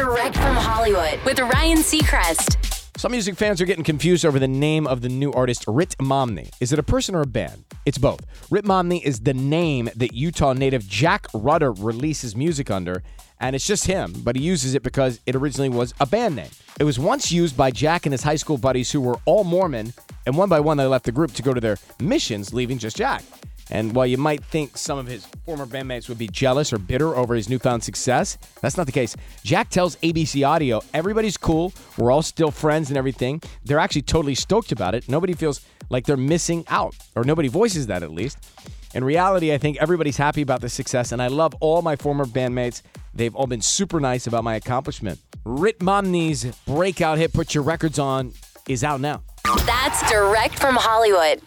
Direct from Hollywood with Ryan Seacrest. Some music fans are getting confused over the name of the new artist Ritt Momney. Is it a person or a band? It's both. Ritt Momney is the name that Utah native Jack Rutter releases music under, and it's just him, but he uses it because it originally was a band name. It was once used by Jack and his high school buddies who were all Mormon, and one by one they left the group to go to their missions, leaving just Jack. And while you might think some of his former bandmates would be jealous or bitter over his newfound success, that's not the case. Jack tells ABC Audio everybody's cool, we're all still friends and everything. They're actually totally stoked about it. Nobody feels like they're missing out, or nobody voices that at least. In reality, I think everybody's happy about the success, and I love all my former bandmates. They've all been super nice about my accomplishment. Ritt Momney's breakout hit, Put Your Records On, is out now. That's direct from Hollywood.